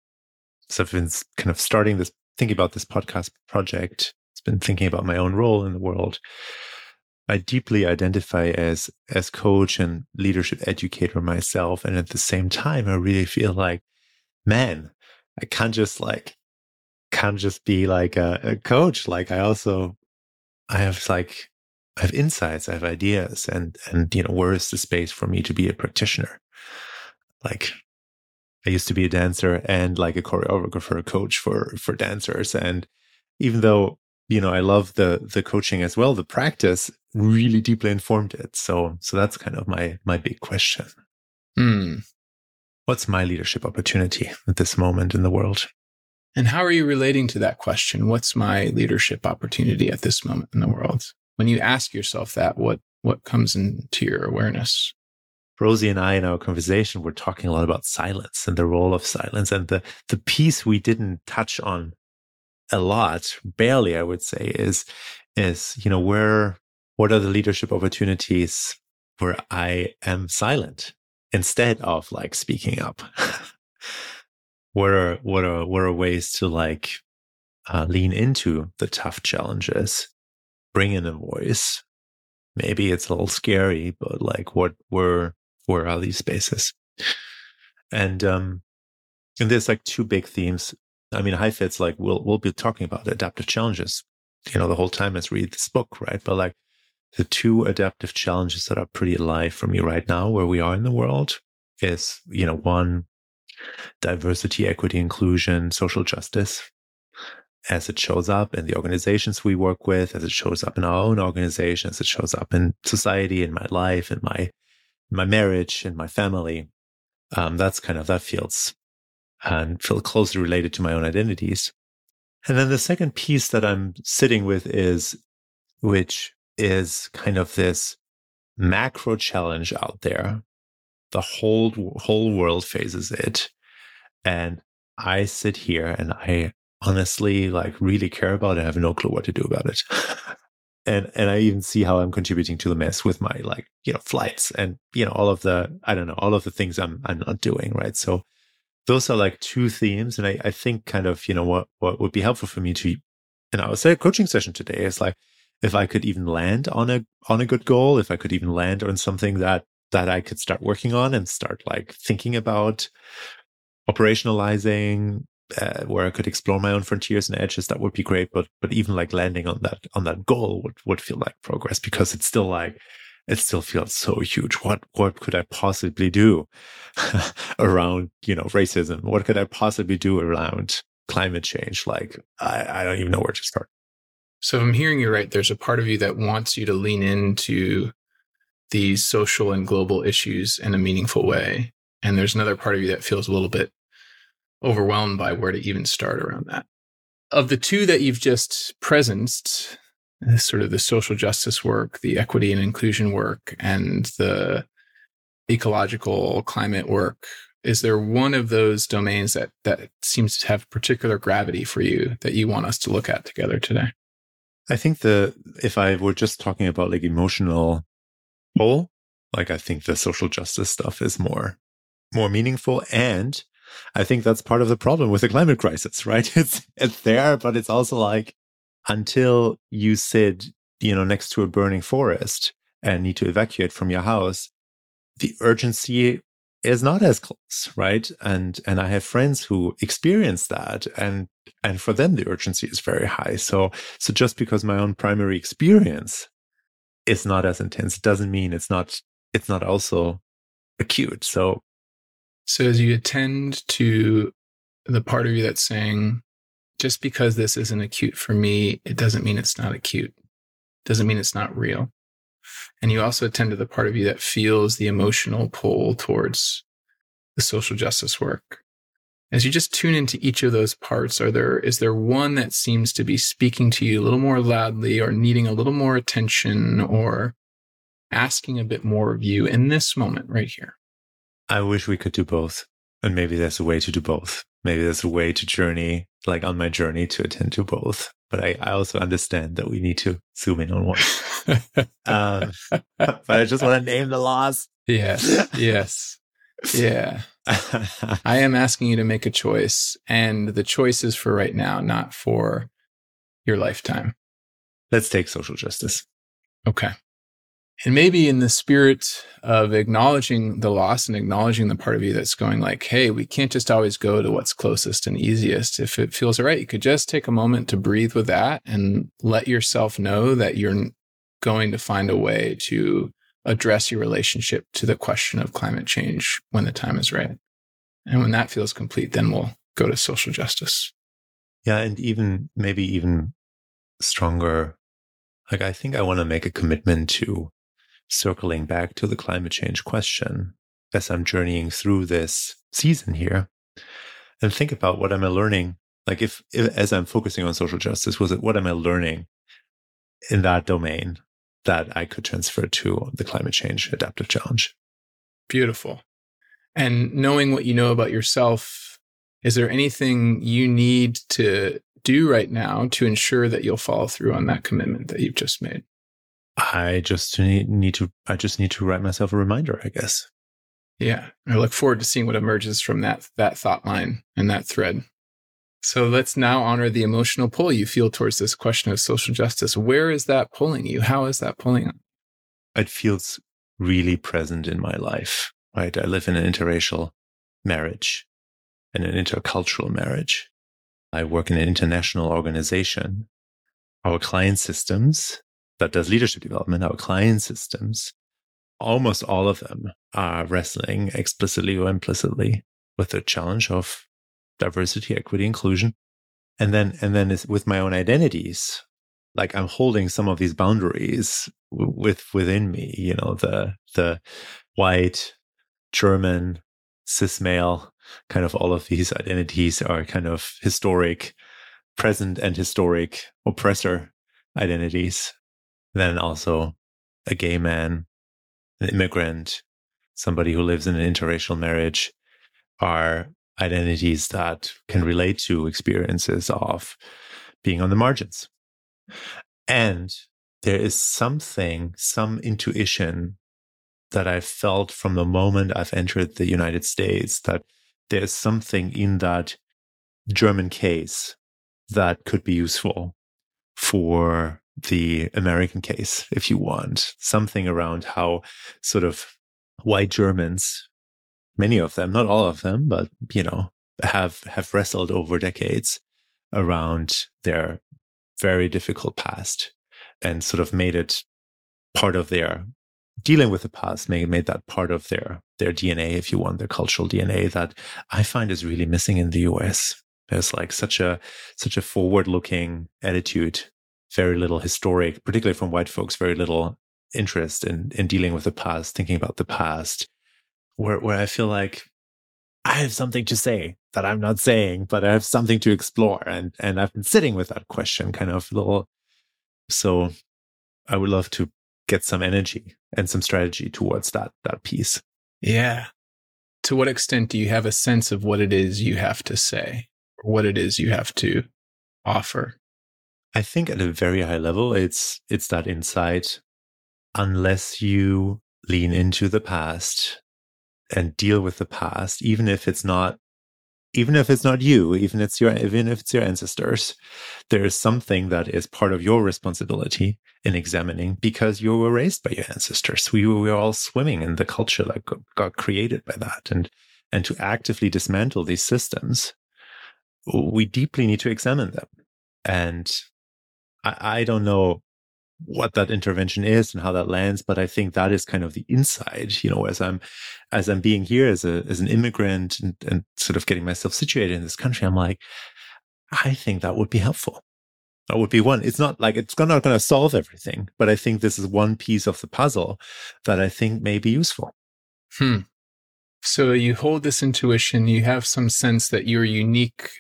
so I've been kind of starting this thinking about this podcast project, it's been thinking about my own role in the world. I deeply identify as as coach and leadership educator myself, and at the same time, I really feel like, man, I can't just like can't just be like a, a coach. Like I also, I have like I have insights, I have ideas, and and you know where is the space for me to be a practitioner? Like I used to be a dancer and like a choreographer, a coach for for dancers. And even though you know I love the the coaching as well, the practice really deeply informed it. So so that's kind of my my big question. Hmm. What's my leadership opportunity at this moment in the world? And how are you relating to that question? What's my leadership opportunity at this moment in the world? When you ask yourself that, what what comes into your awareness? Rosi and I in our conversation were talking a lot about silence and the role of silence and the the piece we didn't touch on a lot, barely I would say, is is, you know, where what are the leadership opportunities where I am silent instead of like speaking up? what are what are what are ways to like uh, lean into the tough challenges, bring in a voice? Maybe it's a little scary, but like what were where are these spaces? And um, and there's like two big themes. I mean, Heifetz like we'll we'll be talking about adaptive challenges, you know, the whole time as read this book, right? But like the two adaptive challenges that are pretty alive for me right now, where we are in the world, is you know one diversity, equity, inclusion, social justice, as it shows up in the organizations we work with, as it shows up in our own organization, as it shows up in society, in my life, in my my marriage and my family. Um, that's kind of that feels and feel closely related to my own identities. And then the second piece that I'm sitting with is, which is kind of this macro challenge out there. The whole whole world faces it. And I sit here and I honestly like really care about it. I have no clue what to do about it. and and I even see how I'm contributing to the mess with my like, you know, flights and you know, all of the I don't know, all of the things I'm I'm not doing, right? So those are like two themes. And I, I think kind of, you know, what what would be helpful for me to and I would say a coaching session today is like if I could even land on a on a good goal, if I could even land on something that that I could start working on and start like thinking about operationalizing uh, where I could explore my own frontiers and edges, that would be great. But but even like landing on that on that goal would would feel like progress because it's still like it still feels so huge. What what could I possibly do around you know racism? What could I possibly do around climate change? Like I, I don't even know where to start. So if I'm hearing you right, there's a part of you that wants you to lean into these social and global issues in a meaningful way. And there's another part of you that feels a little bit overwhelmed by where to even start around that. Of the two that you've just presenced, uh, sort of the social justice work, the equity and inclusion work, and the ecological climate work, is there one of those domains that that seems to have particular gravity for you that you want us to look at together today? I think the if I were just talking about like emotional pull, like I think the social justice stuff is more more meaningful and I think that's part of the problem with the climate crisis, right? It's it's there, but it's also like until you sit, you know, next to a burning forest and need to evacuate from your house, the urgency is not as close, right? And and I have friends who experience that and and for them the urgency is very high. So so just because my own primary experience is not as intense, it doesn't mean it's not it's not also acute. So so as you attend to the part of you that's saying, just because this isn't acute for me, it doesn't mean it's not acute. Doesn't mean it's not real. And you also attend to the part of you that feels the emotional pull towards the social justice work. As you just tune into each of those parts, are there is there one that seems to be speaking to you a little more loudly or needing a little more attention or asking a bit more of you in this moment right here? I wish we could do both. And maybe there's a way to do both. Maybe there's a way to journey, like on my journey to attend to both. But I, I also understand that we need to zoom in on one. um, but I just want to name the laws. Yes. Yes. Yeah. I am asking you to make a choice, and the choice is for right now, not for your lifetime. Let's take social justice. Okay. And maybe in the spirit of acknowledging the loss and acknowledging the part of you that's going like, hey, we can't just always go to what's closest and easiest. If it feels all right, you could just take a moment to breathe with that and let yourself know that you're going to find a way to address your relationship to the question of climate change when the time is right. And when that feels complete, then we'll go to social justice. Yeah. And even maybe even stronger. Like, I think I want to make a commitment to circling back to the climate change question as I'm journeying through this season here and think about what am I learning? Like if, if as I'm focusing on social justice, was it what am I learning in that domain that I could transfer to the climate change adaptive challenge? Beautiful. And knowing what you know about yourself, is there anything you need to do right now to ensure that you'll follow through on that commitment that you've just made? I just need, need to, I just need to write myself a reminder, I guess. Yeah. I look forward to seeing what emerges from that, that thought line and that thread. So let's now honor the emotional pull you feel towards this question of social justice. Where is that pulling you? How is that pulling? It feels really present in my life, right? I live in an interracial marriage and an intercultural marriage. I work in an international organization. Our client systems that does leadership development, our client systems, almost all of them are wrestling explicitly or implicitly with the challenge of diversity, equity, inclusion. And then, and then with my own identities, like I'm holding some of these boundaries with within me, you know, the, the white, German, cis male, kind of all of these identities are kind of historic, present and historic oppressor identities then also a gay man an immigrant, somebody who lives in an interracial marriage are identities that can relate to experiences of being on the margins. And there is something, some intuition that I felt from the moment I've entered the United States that there's something in that German case that could be useful for the American case, if you want. Something around how sort of white Germans, many of them, not all of them, but you know, have have wrestled over decades around their very difficult past and sort of made it part of their dealing with the past made, made that part of their their DNA, if you want, their cultural DNA that I find is really missing in the US. There's like such a such a forward looking attitude, very little historic, particularly from white folks, very little interest in in dealing with the past, thinking about the past, where where I feel like I have something to say that I'm not saying, but I have something to explore. And and I've been sitting with that question kind of little so I would love to get some energy and some strategy towards that that piece. Yeah. To what extent do you have a sense of what it is you have to say or what it is you have to offer? I think at a very high level it's it's that insight unless you lean into the past and deal with the past even if it's not even if it's not you, even if it's your, even if it's your ancestors, there is something that is part of your responsibility in examining because you were raised by your ancestors. We, we were all swimming in the culture that got created by that. And, and to actively dismantle these systems, we deeply need to examine them. And I, I don't know what that intervention is and how that lands. But I think that is kind of the inside, you know, as I'm, as I'm being here as a, as an immigrant and, and sort of getting myself situated in this country, I'm like, I think that would be helpful. That would be one. It's not like it's not going to solve everything, but I think this is one piece of the puzzle that I think may be useful. Hmm. So you hold this intuition, you have some sense that your unique,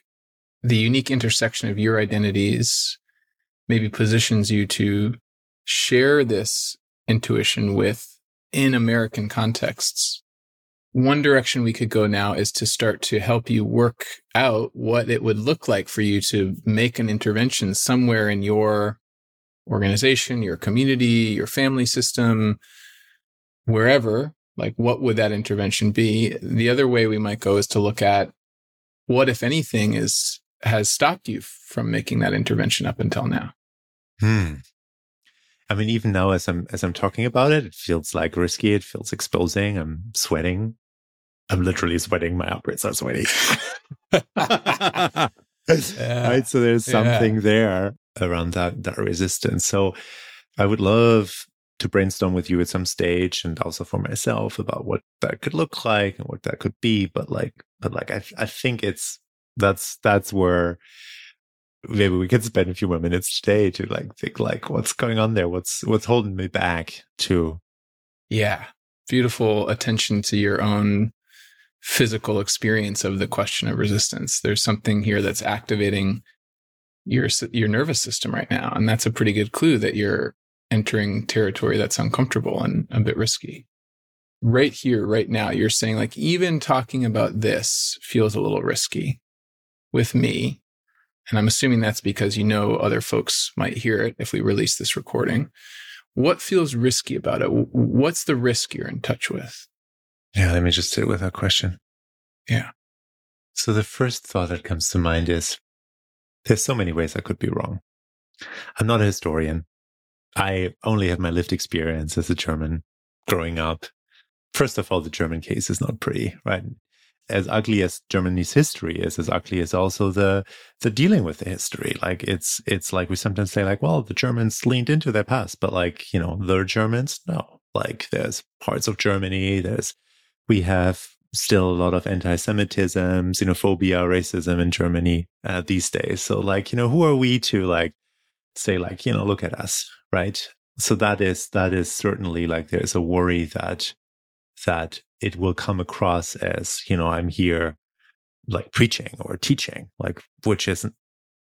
the unique intersection of your identities maybe positions you to share this intuition with in American contexts. One direction we could go now is to start to help you work out what it would look like for you to make an intervention somewhere in your organization, your community, your family system, wherever. Like, what would that intervention be? The other way we might go is to look at what, if anything, is has stopped you from making that intervention up until now. Hmm. I mean, even now as I'm as I'm talking about it, it feels like risky. It feels exposing. I'm sweating. I'm literally sweating. My operates are sweaty. yeah. Right. So there's something yeah. there around that that resistance. So I would love to brainstorm with you at some stage and also for myself about what that could look like and what that could be. But like, but like, I I think it's that's that's where maybe we could spend a few more minutes today to like think like what's going on there? What's what's holding me back to yeah. Beautiful attention to your own physical experience of the question of resistance. There's something here that's activating your your nervous system right now and that's a pretty good clue that you're entering territory that's uncomfortable and a bit risky. Right here right now you're saying like even talking about this feels a little risky with me and I'm assuming that's because you know other folks might hear it if we release this recording. What feels risky about it? What's the risk you're in touch with? Yeah, let me just sit with that question. Yeah. So the first thought that comes to mind is there's so many ways I could be wrong. I'm not a historian. I only have my lived experience as a German growing up. First of all, the German case is not pretty, right? As ugly as Germany's history is, as ugly as also the the dealing with the history. Like it's it's like we sometimes say like, well, the Germans leaned into their past, but like you know, the Germans, no. Like there's parts of Germany, there's we have still a lot of anti-Semitism, xenophobia, racism in Germany uh, these days. So like you know, who are we to like say like you know, look at us, right? So that is that is certainly like there's a worry that that it will come across as, you know, I'm here like preaching or teaching, like, which is not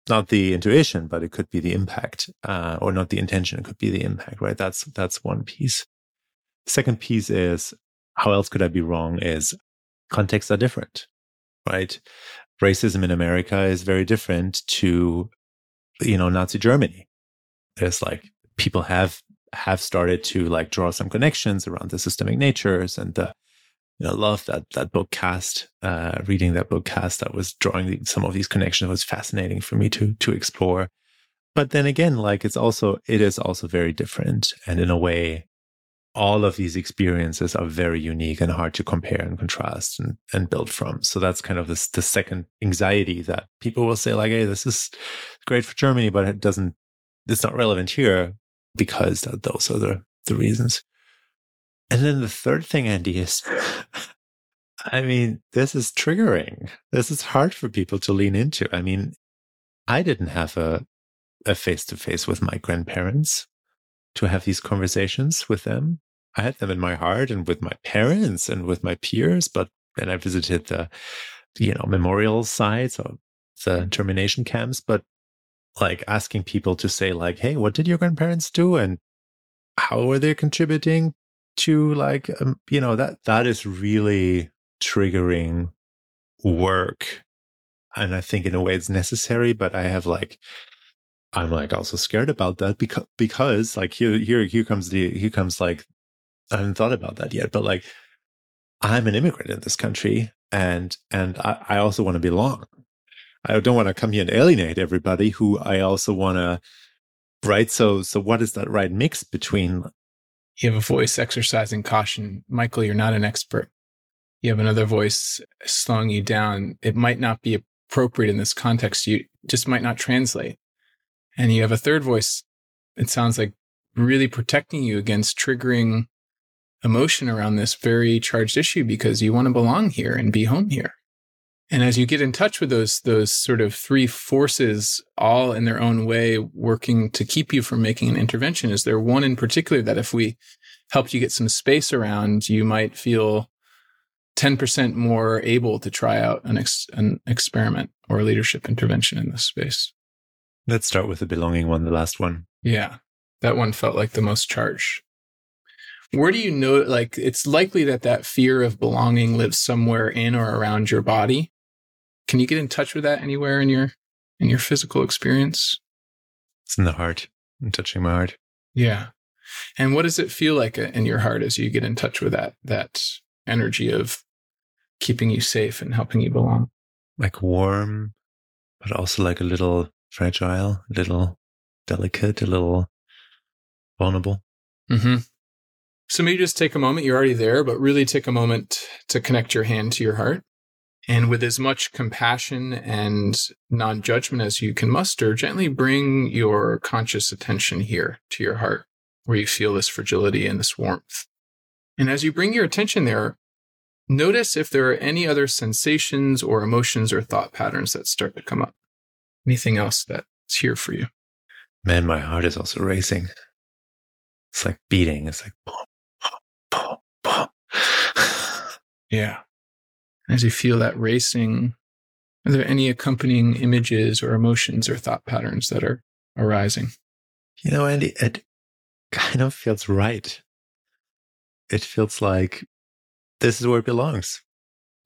not the intuition, but it could be the impact, uh, or not the intention. It could be the impact, right? That's, that's one piece. second piece is how else could I be wrong? Is contexts are different, right? Racism in America is very different to, you know, Nazi Germany. There's like people have have started to like draw some connections around the systemic natures and the know, love that that book Caste. Uh, reading that book Caste, that was drawing some of these connections was fascinating for me to to explore. But then again, like it's also it is also very different, and in a way, all of these experiences are very unique and hard to compare and contrast and, and build from. So that's kind of this the second anxiety that people will say like, "Hey, this is great for Germany, but it doesn't. It's not relevant here because that, those are the the reasons." And then the third thing, Andy, is I mean, this is triggering. This is hard for people to lean into. I mean, I didn't have a a face to face with my grandparents to have these conversations with them. I had them in my heart and with my parents and with my peers, but then I visited the, you know, memorial sites or the termination camps, but like asking people to say like, Hey, what did your grandparents do? And how were they contributing to like um, you know that that is really triggering work. And i think in a way it's necessary but i have like i'm like also scared about that because because like here here here comes the here comes like i haven't thought about that yet but like i'm an immigrant in this country and and i, I also want to belong. I don't want to come here and alienate everybody who i also want to right? So so what is that right mix between you have a voice exercising caution. Michael, you're not an expert. You have another voice slowing you down. It might not be appropriate in this context. You just might not translate. And you have a third voice. It sounds like really protecting you against triggering emotion around this very charged issue because you want to belong here and be home here. And as you get in touch with those those sort of three forces, all in their own way, working to keep you from making an intervention, is there one in particular that if we helped you get some space around, you might feel 10% more able to try out an, ex- an experiment or a leadership intervention in this space? Let's start with the belonging one, the last one. Yeah, that one felt like the most charged where do you know like it's likely that that fear of belonging lives somewhere in or around your body can you get in touch with that anywhere in your in your physical experience? It's in the heart. I'm touching my heart. Yeah. And what does it feel like uh, in your heart as you get in touch with that that energy of keeping you safe and helping you belong? Like warm, but also like a little fragile, a little delicate, a little vulnerable. Mm-hmm. So maybe just take a moment. You're already there, but really take a moment to connect your hand to your heart and with as much compassion and non judgment as you can muster, gently bring your conscious attention here to your heart, where you feel this fragility and this warmth. And as you bring your attention there, notice if there are any other sensations or emotions or thought patterns that start to come up. Anything else that's here for you? Man, my heart is also racing. It's like beating. It's like, boom, boom, boom, boom. yeah. As you feel that racing, are there any accompanying images or emotions or thought patterns that are arising? You know, Andy, it kind of feels right. It feels like this is where it belongs.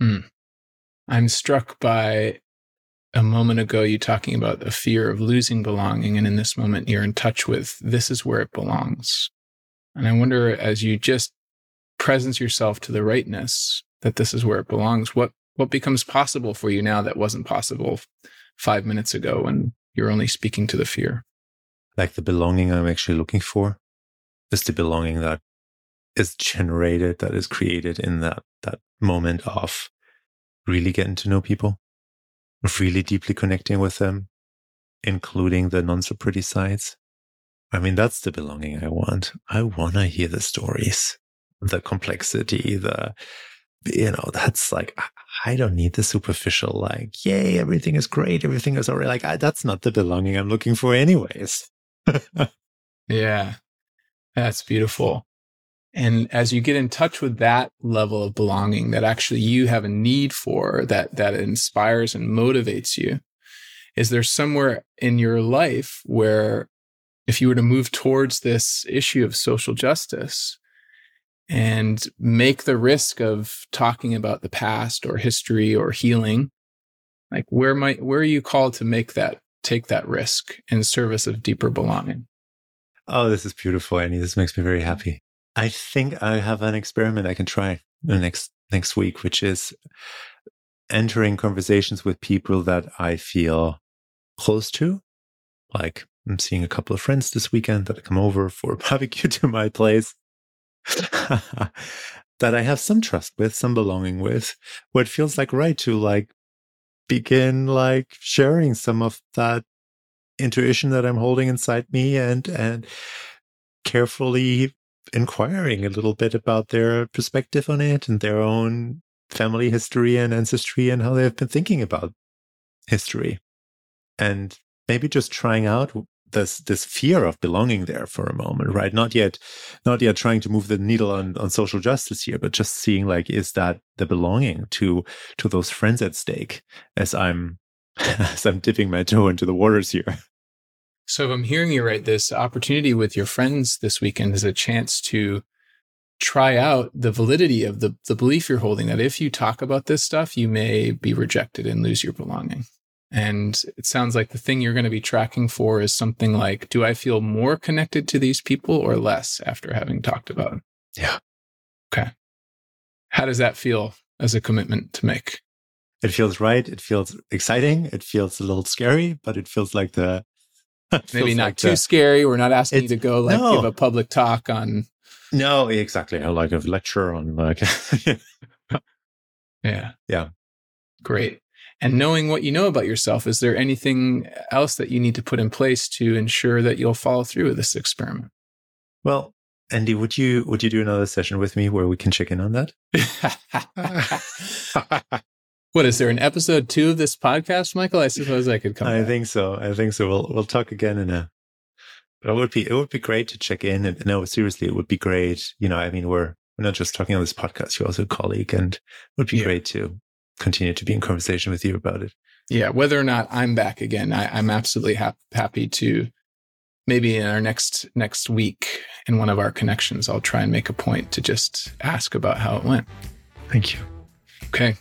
Mm. I'm struck by a moment ago you talking about the fear of losing belonging. And in this moment, you're in touch with this is where it belongs. And I wonder as you just presence yourself to the rightness, that this is where it belongs. What what becomes possible for you now that wasn't possible five minutes ago when you're only speaking to the fear? Like the belonging i'm actually looking for is the belonging that is generated that is created in that that moment of really getting to know people really deeply connecting with them including the non so pretty sides. I mean that's the belonging i want. I want to hear the stories the complexity the you know, that's like, I don't need the superficial, like, yay, everything is great. Everything is all right. Like, I, that's not the belonging I'm looking for, anyways. yeah. That's beautiful. And as you get in touch with that level of belonging that actually you have a need for, that, that inspires and motivates you, is there somewhere in your life where if you were to move towards this issue of social justice, and make the risk of talking about the past or history or healing like where might where are you called to make that take that risk in service of deeper belonging? Oh this is beautiful Andy. This makes me very happy. I think i have an experiment i can try the next next week which is entering conversations with people that i feel close to. Like i'm seeing a couple of friends this weekend that come over for a barbecue to my place that I have some trust with, some belonging with, where it feels like right to like begin like sharing some of that intuition that I'm holding inside me and and carefully inquiring a little bit about their perspective on it and their own family history and ancestry and how they've been thinking about history. And maybe just trying out this this fear of belonging there for a moment, right? Not yet, not yet trying to move the needle on on social justice here, but just seeing like is that the belonging to to those friends at stake as I'm as I'm dipping my toe into the waters here. So if I'm hearing you right, this opportunity with your friends this weekend is a chance to try out the validity of the the belief you're holding that if you talk about this stuff, you may be rejected and lose your belonging. And it sounds like the thing you're going to be tracking for is something like Do I feel more connected to these people or less after having talked about them? Yeah. Okay. How does that feel as a commitment to make? It feels right. It feels exciting. It feels a little scary, but it feels like the. Maybe not like too the, scary. We're not asking you to go like no. give a public talk on. No, exactly. Like a lecture on like. yeah. Yeah. Great and knowing what you know about yourself, is there anything else that you need to put in place to ensure that you'll follow through with this experiment? Well, Andy, would you would you do another session with me where we can check in on that? what is there an episode two of this podcast, Michael? I suppose I could come. I back. think so. I think so. We'll we'll talk again in a. It would be it would be great to check in and no seriously it would be great. You know, I mean we're we're not just talking on this podcast. You're also a colleague, and it would be yeah. great to continue to be in conversation with you about it. Yeah, whether or not I'm back again, I, am absolutely ha- happy to. Maybe in our next next week, in one of our connections, I'll try and make a point to just ask about how it went. Thank you. Okay.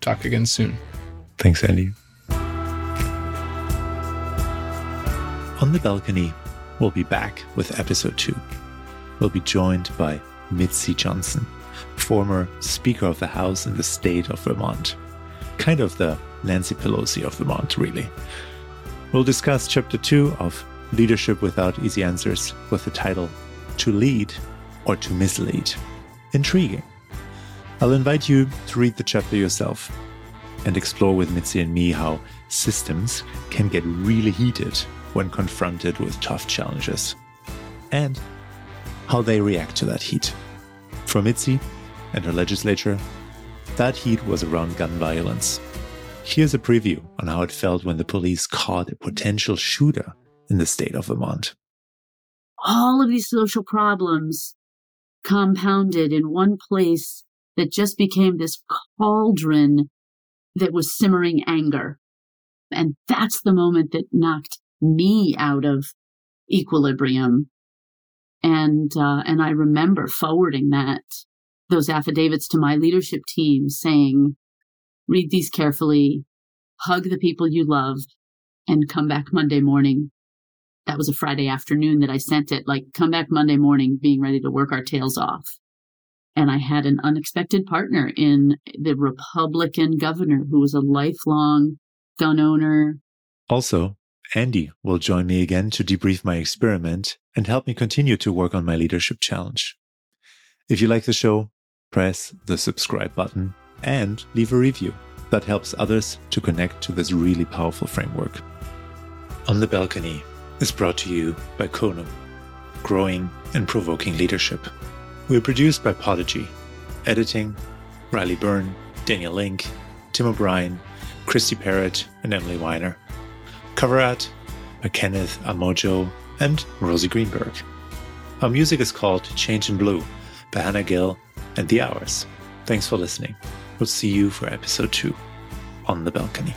Talk again soon. Thanks, Andy. On the balcony, we'll be back with episode two. We'll be joined by Mitzi Johnson former Speaker of the House in the state of Vermont. Kind of the Nancy Pelosi of Vermont, really. We'll discuss chapter two of Leadership Without Easy Answers with the title To Lead or To Mislead. Intriguing. I'll invite you to read the chapter yourself and explore with Mitzi and me how systems can get really heated when confronted with tough challenges and how they react to that heat. Mitzi, and her legislature, that heat was around gun violence. Here's a preview on how it felt when the police caught a potential shooter in the state of Vermont. All of these social problems compounded in one place that just became this cauldron that was simmering anger. And that's the moment that knocked me out of equilibrium. And, uh, and I remember forwarding that those affidavits to my leadership team saying, read these carefully, hug the people you love, and come back Monday morning. That was a Friday afternoon that I sent it, like, come back Monday morning, being ready to work our tails off. And I had an unexpected partner in the Republican governor who was a lifelong gun owner. Also, Andy will join me again to debrief my experiment and help me continue to work on my leadership challenge. If you like the show, press the subscribe button and leave a review. That helps others to connect to this really powerful framework. On the Balcony is brought to you by Konum, growing and provoking leadership. We're produced by Podigy, editing Riley Byrne, Daniel Link, Tim O'Brien, Christy Parrott, and Emily Weiner. Cover art by Kenneth Amojo and Rosi Greenberg. Our music is called Change in Blue by Hannah Gill and the hours. Thanks for listening. We'll see you for episode two on the balcony.